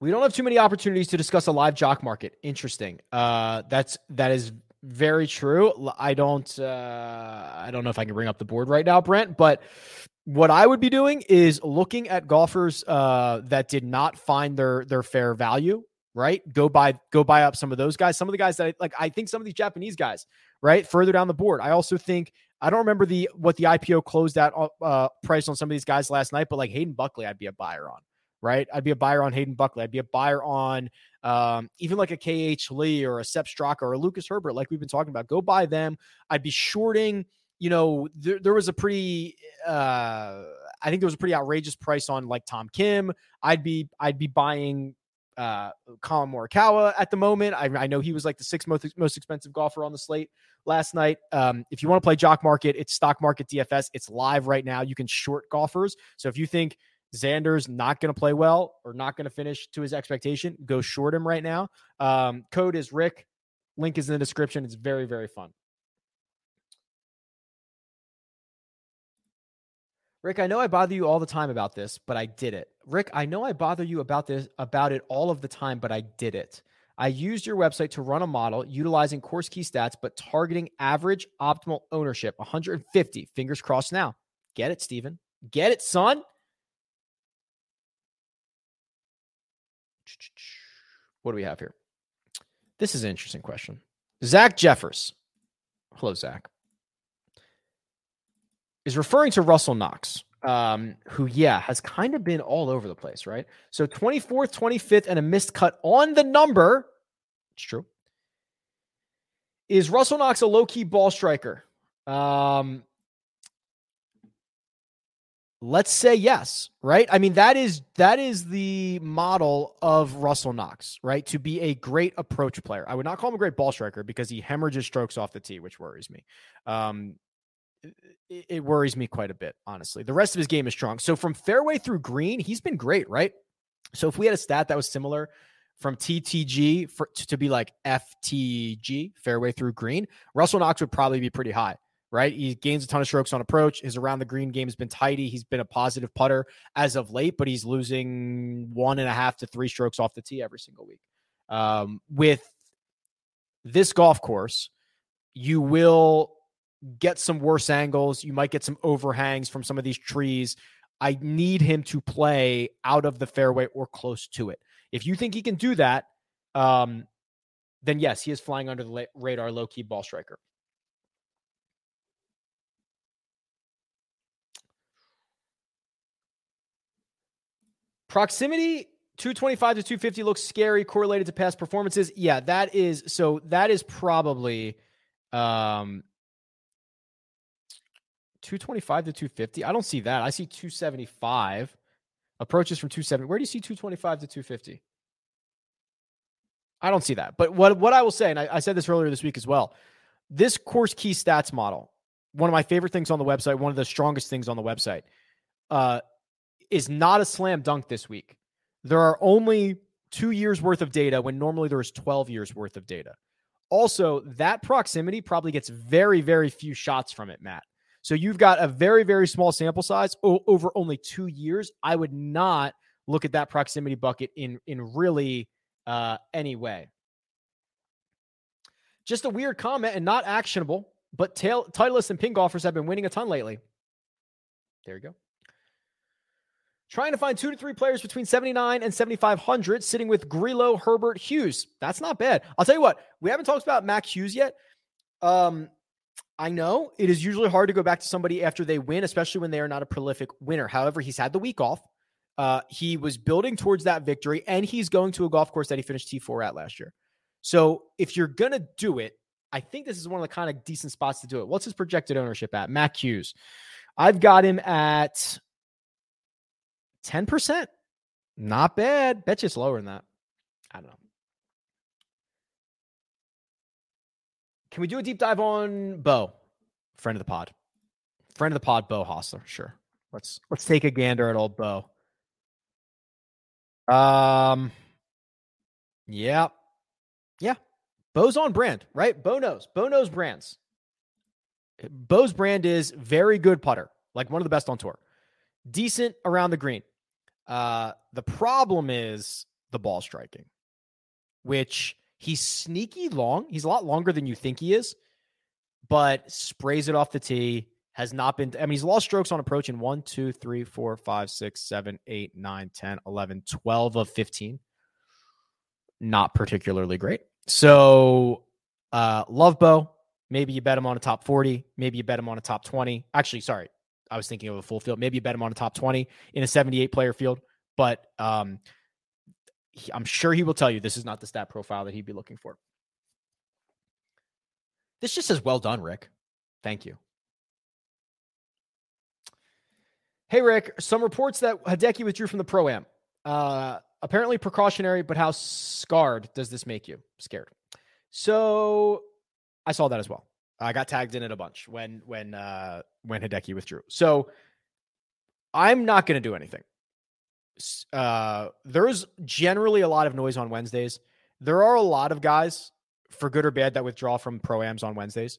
A: We don't have too many opportunities to discuss a live jock market. Interesting. Uh, that's that is very true. I don't uh, I don't know if I can bring up the board right now, Brent, but what I would be doing is looking at golfers uh, that did not find their their fair value. Right, go buy go buy up some of those guys. Some of the guys that I, like, I think some of these Japanese guys, right, further down the board. I also think I don't remember the what the IPO closed at uh, price on some of these guys last night, but like Hayden Buckley, I'd be a buyer on. Right, I'd be a buyer on Hayden Buckley. I'd be a buyer on um, even like a KH Lee or a Sepp Straka or a Lucas Herbert, like we've been talking about. Go buy them. I'd be shorting you know, there, there was a pretty, uh, I think there was a pretty outrageous price on like Tom Kim. I'd be, I'd be buying uh Collin Morikawa at the moment. I, I know he was like the sixth most, most expensive golfer on the slate last night. Um, if you want to play Jock Market, it's Stock Market DFS. It's live right now. You can short golfers. So if you think Xander's not going to play well or not going to finish to his expectation, go short him right now. Um, code is Rick. Link is in the description. It's very, very fun. Rick, I know I bother you all the time about this, but I did it. Rick, I know I bother you about this about it all of the time, but I did it. I used your website to run a model utilizing course key stats, but targeting average optimal ownership 150. Fingers crossed now. Get it, Steven. Get it, son. What do we have here? This is an interesting question. Zach Jeffers. Hello, Zach is referring to Russell Knox, um, who, yeah, has kind of been all over the place, right? So 24th, 25th, and a missed cut on the number. It's true. Is Russell Knox a low key ball striker? Um, let's say yes right i mean that is that is the model of russell knox right to be a great approach player i would not call him a great ball striker because he hemorrhages strokes off the tee which worries me um it worries me quite a bit, honestly. The rest of his game is strong. So from fairway through green, he's been great, right? So if we had a stat that was similar from TTG for, to be like FTG, fairway through green, Russell Knox would probably be pretty high, right? He gains a ton of strokes on approach. His around the green game has been tidy. He's been a positive putter as of late, but he's losing one and a half to three strokes off the tee every single week. Um, with this golf course, you will get some worse angles. You might get some overhangs from some of these trees. I need him to play out of the fairway or close to it. If you think he can do that, um, then yes, he is flying under the radar, low key ball striker. Proximity 225 to 250 looks scary correlated to past performances. Yeah, that is so that is probably um 225 to 250. I don't see that. I see 275. Approaches from 270. Where do you see 225 to 250? I don't see that. But what, what I will say, and I, I said this earlier this week as well, this course key stats model, one of my favorite things on the website, one of the strongest things on the website, uh, is not a slam dunk this week. There are only two years worth of data when normally there's 12 years worth of data. Also, that proximity probably gets very, very few shots from it, Matt. So you've got a very, very small sample size o- over only two years. I would not look at that proximity bucket in in really uh, any way. Just a weird comment and not actionable, but tail, Titleist and pin golfers have been winning a ton lately. There you go. Trying to find two to three players between 79 and 7,500, sitting with Grillo, Herbert, Hughes. That's not bad. I'll tell you what, we haven't talked about Mac Hughes yet. Um, I know it is usually hard to go back to somebody after they win, especially when they are not a prolific winner. However, he's had the week off. Uh, he was building towards that victory, and he's going to a golf course that he finished T4 at last year. So if you're going to do it, I think this is one of the kind of decent spots to do it. What's his projected ownership at? Mac Hughes. I've got him at 10%. Not bad. Bet you it's lower than that. I don't know. Can we do a deep dive on Beau, friend of the pod? Friend of the pod, Beau Hossler. Sure. Let's let's take a gander at old Beau. Um yeah. Yeah. Bo's on brand, right? Bo knows. Bo knows brands. Bo's brand is very good putter, like one of the best on tour. Decent around the green. Uh, the problem is the ball striking, which he's sneaky long. He's a lot longer than you think he is, but sprays it off the tee. Has not been, I mean, he's lost strokes on approach in 1, 2, 3, 4, 5, 6, 7, 8, 9, 10, 11, 12 of 15. Not particularly great. So, uh, love Beau. Maybe you bet him on a top 40. Maybe you bet him on a top 20. Actually, sorry. I was thinking of a full field. Maybe you bet him on a top 20 in a 78 player field. But um, he, I'm sure he will tell you this is not the stat profile that he'd be looking for. This just says, well done, Rick. Thank you. Hey, Rick, some reports that Hideki withdrew from the Pro Am. Uh, apparently precautionary, but how scarred does this make you? Scared. So I saw that as well. I got tagged in it a bunch when when uh when Hideki withdrew. So I'm not going to do anything. Uh there's generally a lot of noise on Wednesdays. There are a lot of guys for good or bad that withdraw from proams on Wednesdays.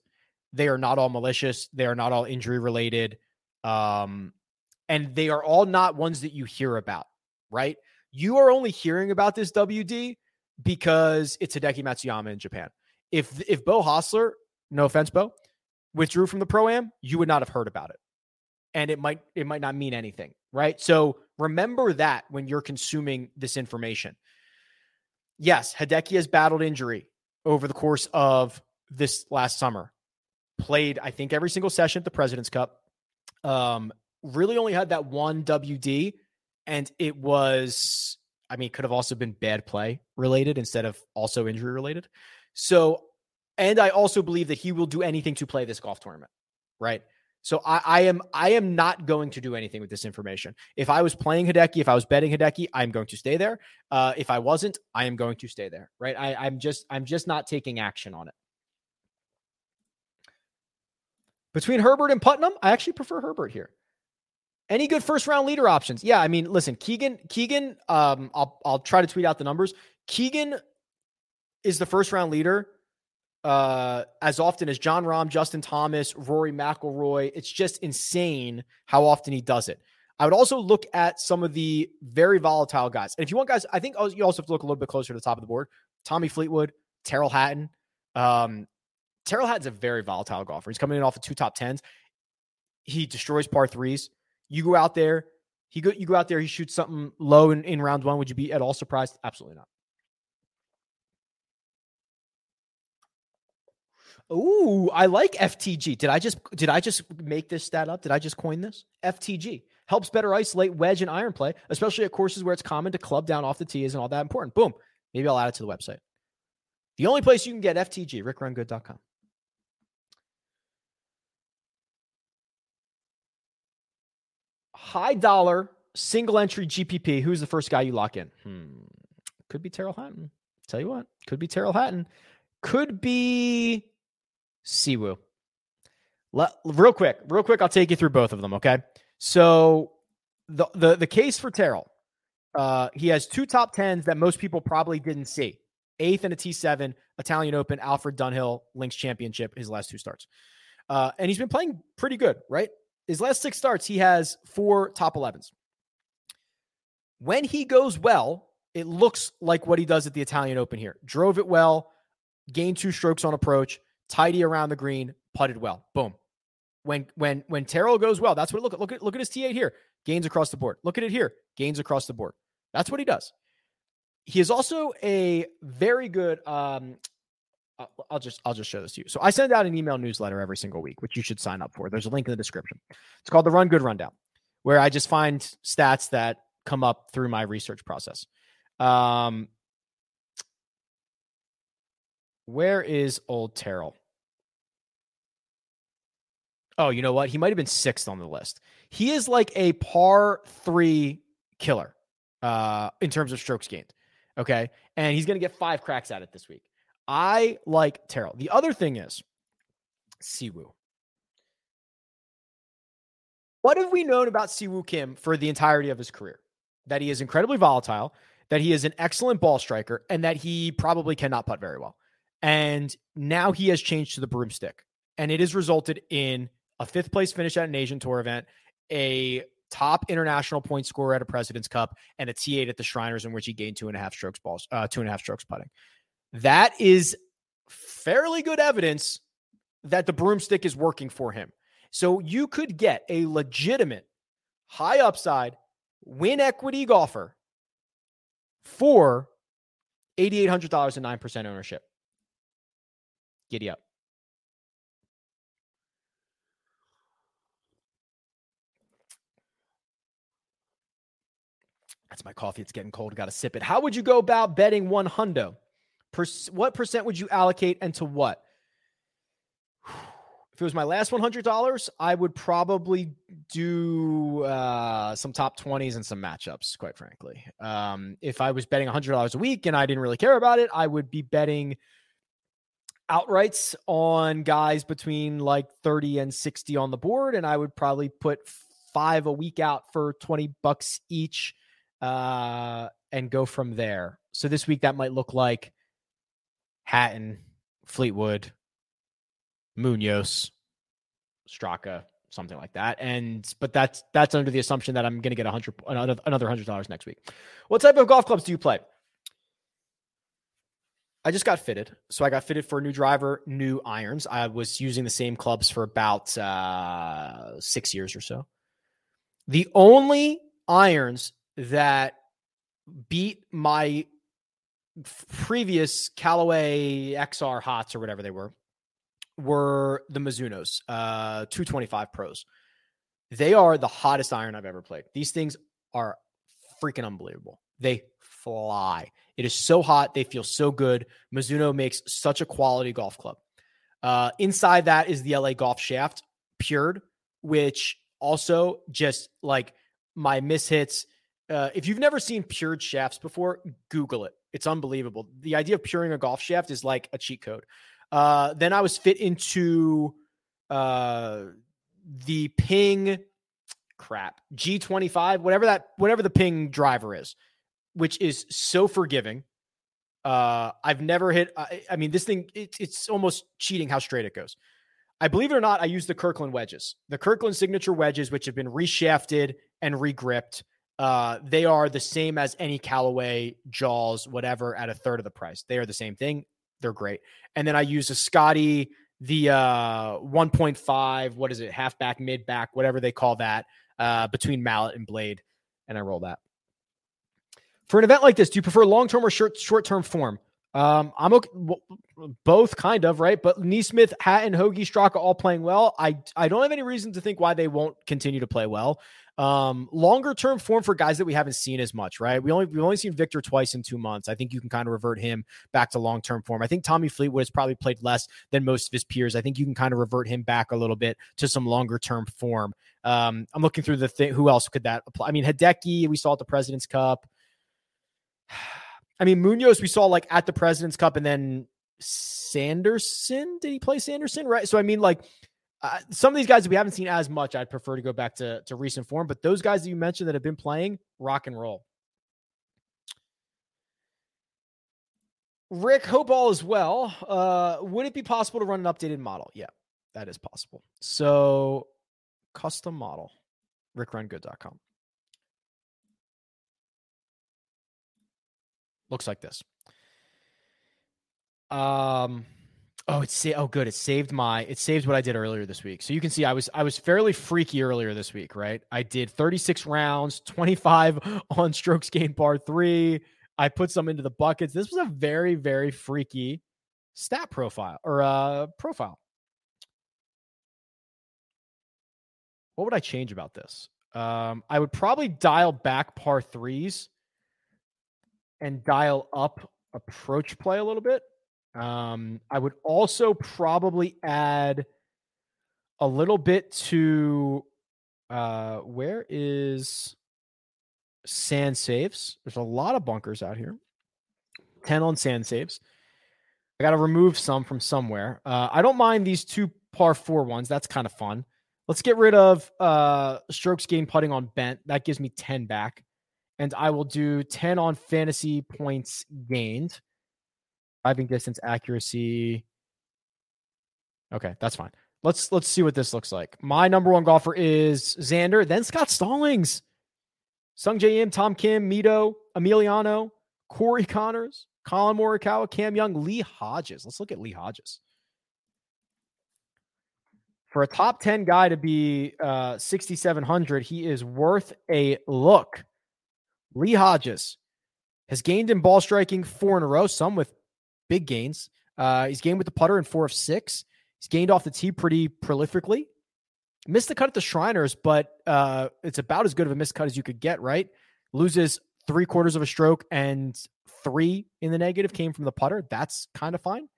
A: They are not all malicious, they are not all injury related. Um and they are all not ones that you hear about, right? You are only hearing about this WD because it's Hideki Matsuyama in Japan. If if Beau Hossler, no offense, Beau, withdrew from the pro am, you would not have heard about it, and it might it might not mean anything, right? So remember that when you're consuming this information. Yes, Hideki has battled injury over the course of this last summer. Played, I think, every single session at the President's Cup. Um, really only had that one WD and it was I mean, could have also been bad play related instead of also injury related. So, and I also believe that he will do anything to play this golf tournament, right? So I, I, am I am not going to do anything with this information. If I was playing Hideki, if I was betting Hideki, I'm going to stay there. Uh, if I wasn't, I am going to stay there. Right? I, I'm just I'm just not taking action on it. Between Herbert and Putnam, I actually prefer Herbert here. Any good first round leader options? Yeah, I mean, listen, Keegan, Keegan, um, I'll I'll try to tweet out the numbers. Keegan is the first round leader uh, as often as Jon Rahm, Justin Thomas, Rory McIlroy. It's just insane how often he does it. I would also look at some of the very volatile guys. And if you want guys, I think you also have to look a little bit closer to the top of the board. Tommy Fleetwood, Tyrrell Hatton. Um, Tyrrell Hatton's a very volatile golfer. He's coming in off of two top tens. He destroys par threes. You go out there, he go you go out there, he shoots something low in, in round one. Would you be at all surprised? Absolutely not. Ooh, I like FTG. Did I just did I just make this stat up? Did I just coin this? FTG helps better isolate wedge and iron play, especially at courses where it's common to club down off the tee isn't all that important. Boom. Maybe I'll add it to the website. The only place you can get FTG, rickrungood.com. high dollar single entry GPP. Who's the first guy you lock in? Hmm. Could be Tyrrell Hatton. Tell you what, could be Tyrrell Hatton. Could be Siwoo. Le- real quick, real quick, I'll take you through both of them. Okay. So the the the case for Tyrrell, uh, he has two top tens that most people probably didn't see. Eighth and a T seven, Italian Open, Alfred Dunhill Links Championship, his last two starts. Uh, and he's been playing pretty good, right? his last six starts, he has four top 11s. When he goes well, it looks like what he does at the Italian Open here. Drove it well, gained two strokes on approach, tidy around the green, putted well. Boom. When when when Tyrrell goes well, that's what look at look at look at his T8 here. Gains across the board. Look at it here. Gains across the board. That's what he does. He is also a very good um I'll just I'll just show this to you. So I send out an email newsletter every single week, which you should sign up for. There's a link in the description. It's called the Run Good Rundown, where I just find stats that come up through my research process. Um, where is old Tyrrell? Oh, you know what? He might have been sixth on the list. He is like a par three killer uh, in terms of strokes gained. Okay. And he's going to get five cracks at it this week. I like Tyrrell. The other thing is Siwoo. What have we known about Siwoo Kim for the entirety of his career? That he is incredibly volatile, that he is an excellent ball striker, and that he probably cannot putt very well. And now he has changed to the broomstick. And it has resulted in a fifth place finish at an Asian Tour event, a top international point scorer at a President's Cup, and a T8 at the Shriners, in which he gained two and a half strokes balls, uh, two and a half strokes putting. That is fairly good evidence that the broomstick is working for him. So you could get a legitimate high upside win equity golfer for $8,800 and 9% ownership. Giddy up. That's my coffee. It's getting cold. Got to sip it. How would you go about betting one hundo? Per- what percent would you allocate and to what? If it was my last $100, I would probably do uh, some top 20s and some matchups, quite frankly. Um, if I was betting $100 a week and I didn't really care about it, I would be betting outrights on guys between like 30 and 60 on the board. And I would probably put five a week out for 20 bucks each uh, and go from there. So this week that might look like Hatton, Fleetwood, Munoz, Straka, something like that. And but that's that's under the assumption that I'm going to get hundred another another hundred dollars next week. What type of golf clubs do you play? I just got fitted, so I got fitted for a new driver, new irons. I was using the same clubs for about uh, six years or so. The only irons that beat my previous Callaway XR Hots or whatever they were were the Mizunos, uh, 225 Pros. They are the hottest iron I've ever played. These things are freaking unbelievable. They fly. It is so hot. They feel so good. Mizuno makes such a quality golf club. Uh, inside that is the LA Golf Shaft Pured, which also just like my mishits uh, if you've never seen pured shafts before, Google it. It's unbelievable. The idea of puring a golf shaft is like a cheat code. Uh, then I was fit into uh, the Ping crap G25, whatever that, whatever the Ping driver is, which is so forgiving. Uh, I've never hit. I, I mean, this thing it, it's almost cheating how straight it goes. I believe it or not, I use the Kirkland wedges, the Kirkland signature wedges, which have been reshafted and regripped. Uh, they are the same as any Callaway, Jaws, whatever, at a third of the price. They are the same thing. They're great. And then I use a Scotty, the uh, 1.5, what is it, half back, mid back, whatever they call that, uh, between mallet and blade, and I roll that. For an event like this, do you prefer long term or short short term form? Um, I'm okay, both kind of right, but NeSmith, Hatton, Hoge, Straka all playing well. I I don't have any reason to think why they won't continue to play well. Um, longer term form for guys that we haven't seen as much, right? We only we've only seen Viktor twice in two months. I think you can kind of revert him back to long term form. I think Tommy Fleetwood has probably played less than most of his peers. I think you can kind of revert him back a little bit to some longer term form. Um, I'm looking through the thing. Who else could that apply? I mean, Hideki, we saw at the President's Cup. [SIGHS] I mean, Munoz, we saw like at the President's Cup, and then Sanderson. Did he play Sanderson? Right. So I mean, like uh, some of these guys we haven't seen as much, I'd prefer to go back to, to recent form. But those guys that you mentioned that have been playing, rock and roll. Rick hope all as well. Uh, would it be possible to run an updated model? Yeah, that is possible. So, custom model, rickrungood.com. Looks like this. Um, Oh, it's sa- oh good. It saved my it saved what I did earlier this week. So you can see I was I was fairly freaky earlier this week, right? I did 36 rounds, 25 [LAUGHS] on strokes gained par 3. I put some into the buckets. This was a very very freaky stat profile or uh profile. What would I change about this? Um, I would probably dial back par threes and dial up approach play a little bit. Um, I would also probably add a little bit to uh, where is sand saves? There's a lot of bunkers out here. 10 on sand saves. I got to remove some from somewhere. Uh, I don't mind these two par four ones. That's kind of fun. Let's get rid of uh, strokes gained putting on bent. That gives me 10 back. And I will do 10 on fantasy points gained. Driving distance accuracy. Okay, that's fine. Let's let's see what this looks like. My number one golfer is Xander, then Scott Stallings, Sungjae Im, Tom Kim, Mito, Emiliano, Corey Conners, Collin Morikawa, Cam Young, Lee Hodges. Let's look at Lee Hodges. For a top 10 guy to be uh, 6,700, he is worth a look. Lee Hodges has gained in ball striking four in a row, some with big gains. Uh, he's gained with the putter in four of six. He's gained off the tee pretty prolifically. Missed the cut at the Shriners, but uh, it's about as good of a missed cut as you could get, right? Loses three quarters of a stroke and three in the negative came from the putter. That's kind of fine.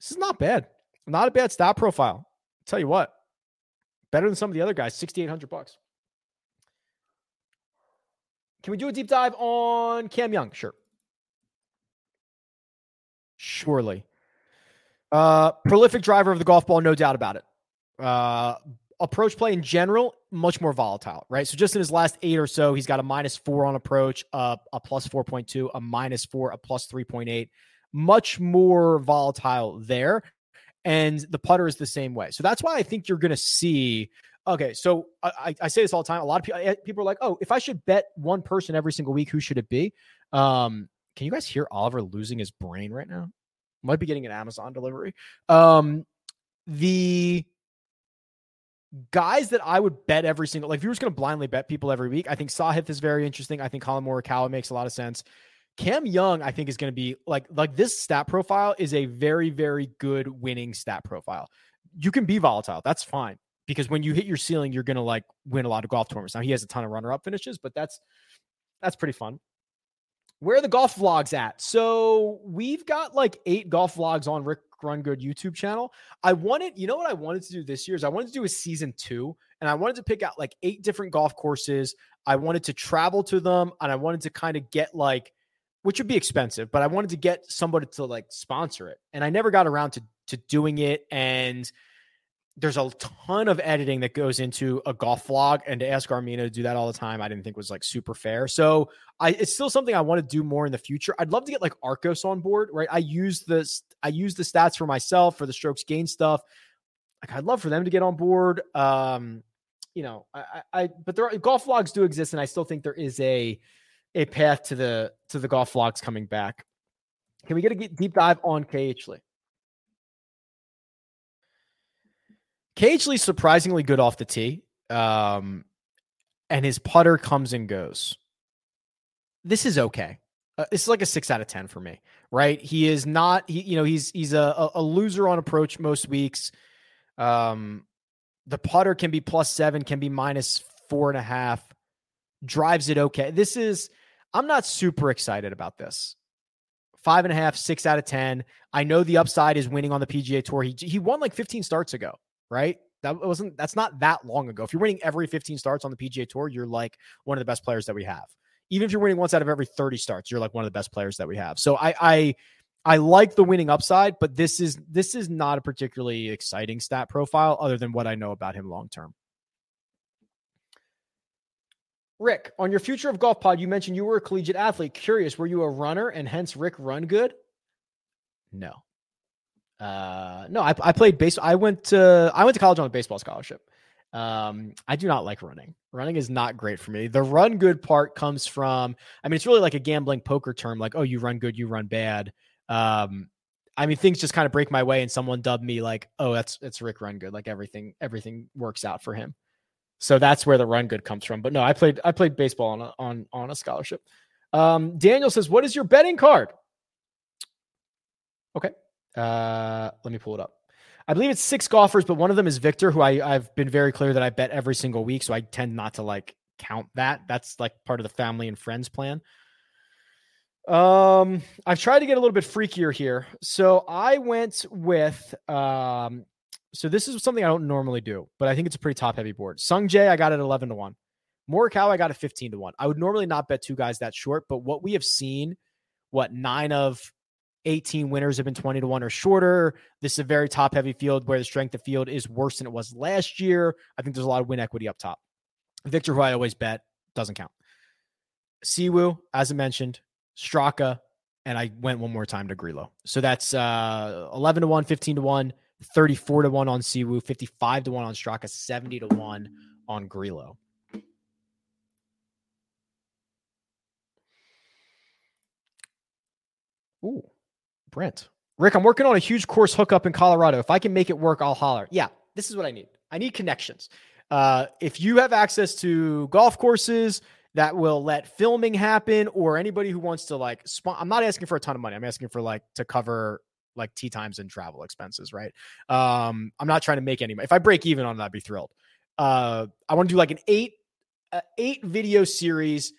A: This is not bad. Not a bad stat profile. I'll tell you what, better than some of the other guys. Sixty eight hundred bucks. Can we do a deep dive on Cam Young? Sure. Surely. Uh, prolific driver of the golf ball, no doubt about it. Uh, approach play in general, much more volatile, right? So just in his last eight or so, he's got a minus four on approach, uh, a plus 4.2, a minus four, a plus 3.8. Much more volatile there. And the putter is the same way. So that's why I think you're going to see. Okay, so I, I, say this all the time. A lot of people people are like, "Oh, if I should bet one person every single week, who should it be?" Um, can you guys hear Oliver losing his brain right now? Might be getting an Amazon delivery. Um, the guys that I would bet every single like if you were just to blindly bet people every week, I think Sahith is very interesting. I think Collin Morikawa makes a lot of sense. Cam Young, I think, is to be like like this stat profile is a very very good winning stat profile. You can be volatile, that's fine because when you hit your ceiling, you're to like win a lot of golf tournaments. Now he has a ton of runner up finishes, but that's that's pretty fun. Where are the golf vlogs at? So we've got like eight golf vlogs on Rick Run Good YouTube channel. I wanted, you know what I wanted to do this year is I wanted to do a season two and I wanted to pick out like eight different golf courses. I wanted to travel to them and I wanted to kind of get like, which would be expensive, but I wanted to get somebody to like sponsor it. And I never got around to to doing it. And there's a ton of editing that goes into a golf vlog and to ask Armina to do that all the time, I didn't think was like super fair. So I, it's still something I want to do more in the future. I'd love to get like Arccos on board, right? I use this, I use the stats for myself for the strokes gain stuff. Like I'd love for them to get on board. Um, you know, I, I, but there are golf vlogs do exist, and I still think there is a, a path to the to the golf vlogs coming back. Can we get a deep dive on KH Lee? Lee's surprisingly good off the tee. Um, and his putter comes and goes. This is okay. Uh, it's like a six out of ten for me, right? He is not. He, you know, he's he's a, a loser on approach most weeks. Um, the putter can be plus seven, can be minus four and a half. Drives it okay. This is. I'm not super excited about this. Five and a half, six out of ten. I know the upside is winning on the PGA Tour. He he won like 15 starts ago right? That wasn't that's not that long ago. If you're winning every 15 starts on the PGA Tour, you're like one of the best players that we have. Even if you're winning once out of every 30 starts, you're like one of the best players that we have. So I I I like the winning upside, but this is this is not a particularly exciting stat profile other than what I know about him long term. Rick, on your future of golf pod, you mentioned you were a collegiate athlete. Curious, were you a runner and hence Rick run good? No. Uh, no, I, I played base. I went to I went to college on a baseball scholarship. Um, I do not like running. Running is not great for me. The run good part comes from. I mean, it's really like a gambling poker term. Like, oh, you run good, you run bad. Um, I mean, things just kind of break my way, and someone dubbed me like, oh, that's it's Rick Run Good. Like everything, everything works out for him. So that's where the run good comes from. But no, I played I played baseball on a, on on a scholarship. Um, Daniel says, "What is your betting card?" Okay. Uh, let me pull it up. I believe it's six golfers, but one of them is Viktor, who I, I've been very clear that I bet every single week. So I tend not to like count that. That's like part of the family and friends plan. Um, I've tried to get a little bit freakier here. So I went with um so this is something I don't normally do, but I think it's a pretty top heavy board. Sung Jae, I got at 11 to 1. Morikawa, I got at 15 to 1. I would normally not bet two guys that short, but what we have seen, what nine of 18 winners have been 20 to 1 or shorter. This is a very top heavy field where the strength of field is worse than it was last year. I think there's a lot of win equity up top. Viktor, who I always bet, doesn't count. Siwoo, as I mentioned, Straka, and I went one more time to Grillo. So that's uh, 11 to 1, 15 to 1, 34 to 1 on Siwoo, 55 to 1 on Straka, 70 to 1 on Grillo. Ooh, Brent. Rick, I'm working on a huge course hookup in Colorado. If I can make it work, I'll holler. Yeah, this is what I need. I need connections. Uh, if you have access to golf courses that will let filming happen, or anybody who wants to like, sp- I'm not asking for a ton of money. I'm asking for like to cover like tee times and travel expenses, right? Um, I'm not trying to make any money. If I break even on that, I'd be thrilled. Uh, I want to do like an eight, uh, eight video series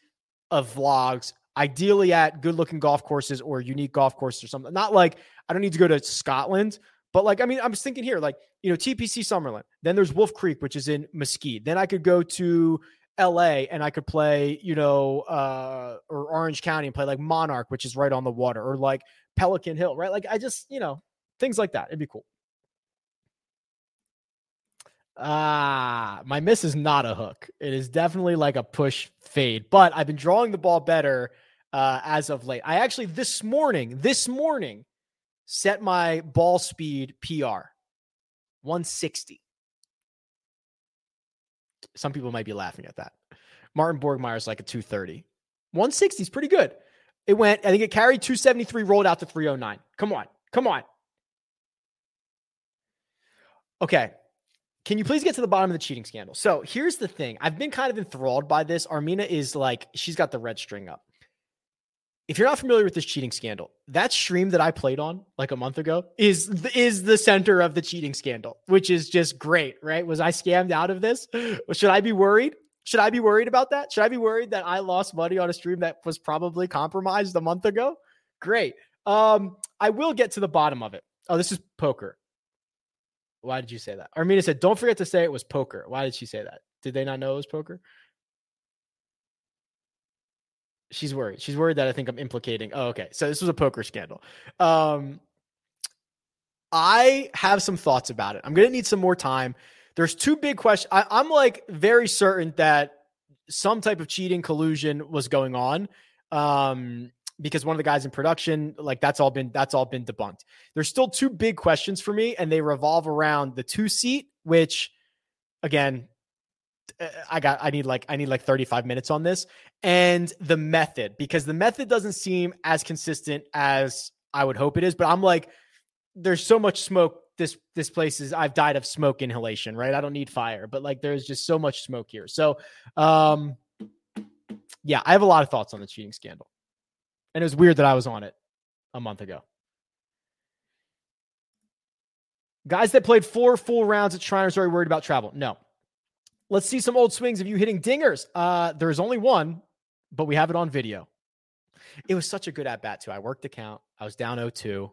A: of vlogs, ideally at good looking golf courses or unique golf courses or something. Not like I don't need to go to Scotland, but like, I mean, I'm just thinking here, like, you know, TPC Summerlin. Then there's Wolf Creek, which is in Mesquite. Then I could go to LA and I could play, you know, uh, or Orange County and play like Monarch, which is right on the water, or like Pelican Hill, right? Like I just, you know, things like that. It'd be cool. Ah, my miss is not a hook. It is definitely like a push fade, but I've been drawing the ball better uh, as of late. I actually this morning, this morning, set my ball speed PR 160. Some people might be laughing at that. Martin Borgmeier's like a 230. 160 is pretty good. It went, I think it carried 273, rolled out to 309. Come on. Come on. Okay. Can you please get to the bottom of the cheating scandal? So here's the thing. I've been kind of enthralled by this. Armina is like, she's got the red string up. If you're not familiar with this cheating scandal, that stream that I played on like a month ago is is the center of the cheating scandal, which is just great, right? Was I scammed out of this? [SIGHS] Should I be worried? Should I be worried about that? Should I be worried that I lost money on a stream that was probably compromised a month ago? Great. Um, I will get to the bottom of it. Oh, this is poker. Why did you say that? Armina said, don't forget to say it was poker. Why did she say that? Did they not know it was poker? She's worried. She's worried that I think I'm implicating. Oh, okay. So this was a poker scandal. Um, I have some thoughts about it. I'm going to need some more time. There's two big questions. I, I'm like very certain that some type of cheating collusion was going on. Um, because one of the guys in production, like that's all been that's all been debunked. There's still two big questions for me, and they revolve around the two seat, which again, I got I need like I need like 35 minutes on this, and the method because the method doesn't seem as consistent as I would hope it is. But I'm like, there's so much smoke this this place is I've died of smoke inhalation, right? I don't need fire, but like there's just so much smoke here. So um yeah, I have a lot of thoughts on the cheating scandal. And it was weird that I was on it a month ago. Guys that played four full rounds at Shriners are worried about travel. No. Let's see some old swings of you hitting dingers. Uh, there's only one, but we have it on video. It was such a good at bat, too. I worked the count. I was down 0 2.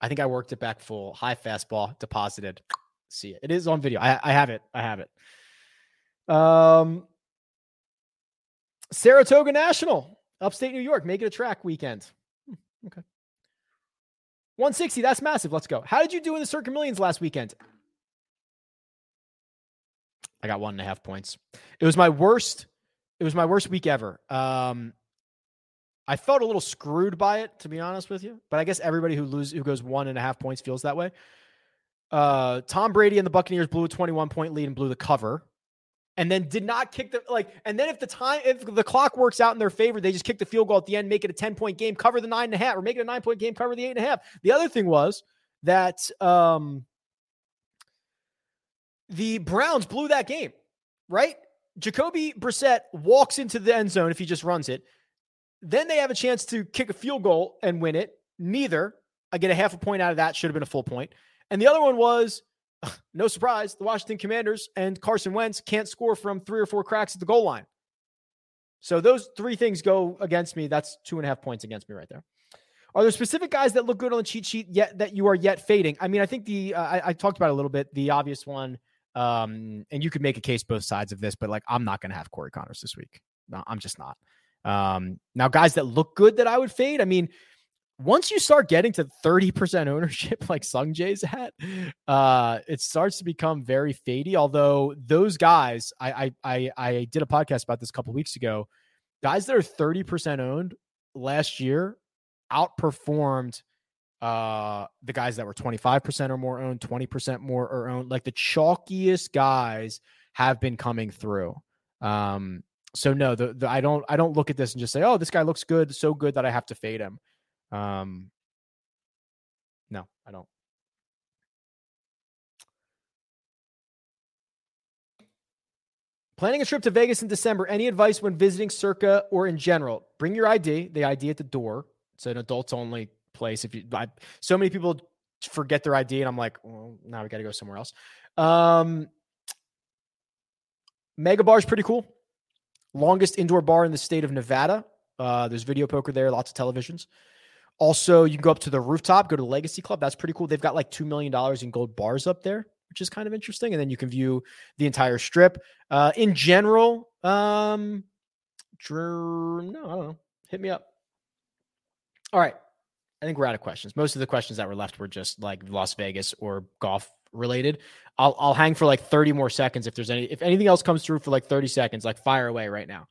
A: I think I worked it back full, high fastball, deposited. See it. It is on video. I, I have it. I have it. Um, Saratoga National, upstate New York, make it a track weekend. Hmm, okay. 160, that's massive. Let's go. How did you do in the Circa Millions last weekend? I got one and a half points. It was my worst. It was my worst week ever. Um, I felt a little screwed by it, to be honest with you. But I guess everybody who loses who goes one and a half points feels that way. Uh, Tom Brady and the Buccaneers blew a 21 point lead and blew the cover. And then did not kick the like, and then if the time if the clock works out in their favor, they just kick the field goal at the end, make it a 10 point game, cover the nine and a half, or make it a nine point game, cover the eight and a half. The other thing was that um the Browns blew that game, right? Jacoby Brissett walks into the end zone if he just runs it. Then they have a chance to kick a field goal and win it. Neither. I get a half a point out of that. Should have been a full point. And the other one was [LAUGHS] no surprise, the Washington Commanders and Carson Wentz can't score from three or four cracks at the goal line. So those three things go against me. That's two and a half points against me right there. Are there specific guys that look good on the cheat sheet yet that you are yet fading? I mean, I think the uh, I, I, talked about a little bit. The obvious one, um, and you could make a case both sides of this, but like I'm not going to have Corey Conners this week. No, I'm just not. Um, now, guys that look good that I would fade. I mean, once you start getting to 30% ownership like Sung Jae's at, uh, it starts to become very fadey. Although those guys, I I I, I did a podcast about this a couple weeks ago. Guys that are 30% owned last year outperformed uh the guys that were 25% or more owned, 20% more or owned. Like the chalkiest guys have been coming through. Um, so no, the, the I don't I don't look at this and just say, oh, this guy looks good, so good that I have to fade him. Um, no, I don't. Planning a trip to Vegas in December. Any advice when visiting Circa or in general? Bring your ID. The ID at the door. It's an adults only place. If you, I, so many people forget their ID, and I'm like, well, now we got to go somewhere else. Um, Mega Bar is pretty cool. Longest indoor bar in the state of Nevada. Uh, there's video poker there, lots of televisions. Also, you can go up to the rooftop, go to Legacy Club. That's pretty cool. They've got like $2 million in gold bars up there, which is kind of interesting. And then you can view the entire strip. Uh, in general, um, no, I don't know. Hit me up. All right. I think we're out of questions. Most of the questions that were left were just like Las Vegas or golf related. I'll I'll hang for like 30 more seconds if there's any if anything else comes through for like 30 seconds, like fire away right now.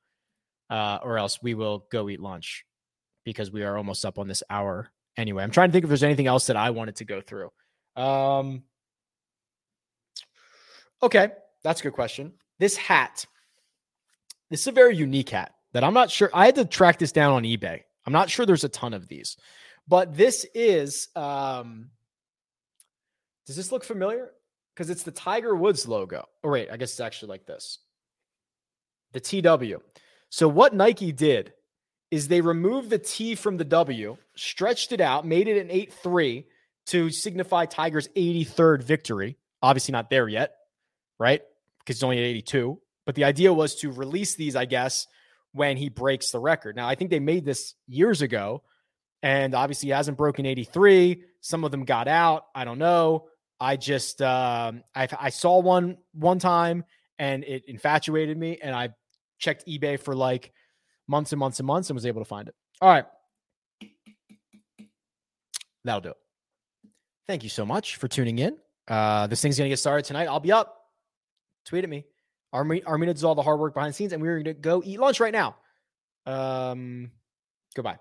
A: Uh, or else we will go eat lunch because we are almost up on this hour anyway. I'm trying to think if there's anything else that I wanted to go through. Um, okay, that's a good question. This hat, this is a very unique hat that I'm not sure. I had to track this down on eBay. I'm not sure there's a ton of these, but this is. Um, does this look familiar? Because it's the Tiger Woods logo. Oh wait, I guess it's actually like this. The TW. So what Nike did is they removed the T from the W, stretched it out, made it an 8 3 to signify Tiger's 83rd victory. Obviously, not there yet, right? Because he's only at 82. But the idea was to release these, I guess, when he breaks the record. Now, I think they made this years ago, and obviously he hasn't broken 83. Some of them got out. I don't know. I just um, I, I saw one one time and it infatuated me, and I checked eBay for like months and months and months and was able to find it. All right. That'll do it. Thank you so much for tuning in. Uh, this thing's going to get started tonight. I'll be up. Tweet at me. Army, Armina does all the hard work behind the scenes, and we're going to go eat lunch right now. Um, goodbye.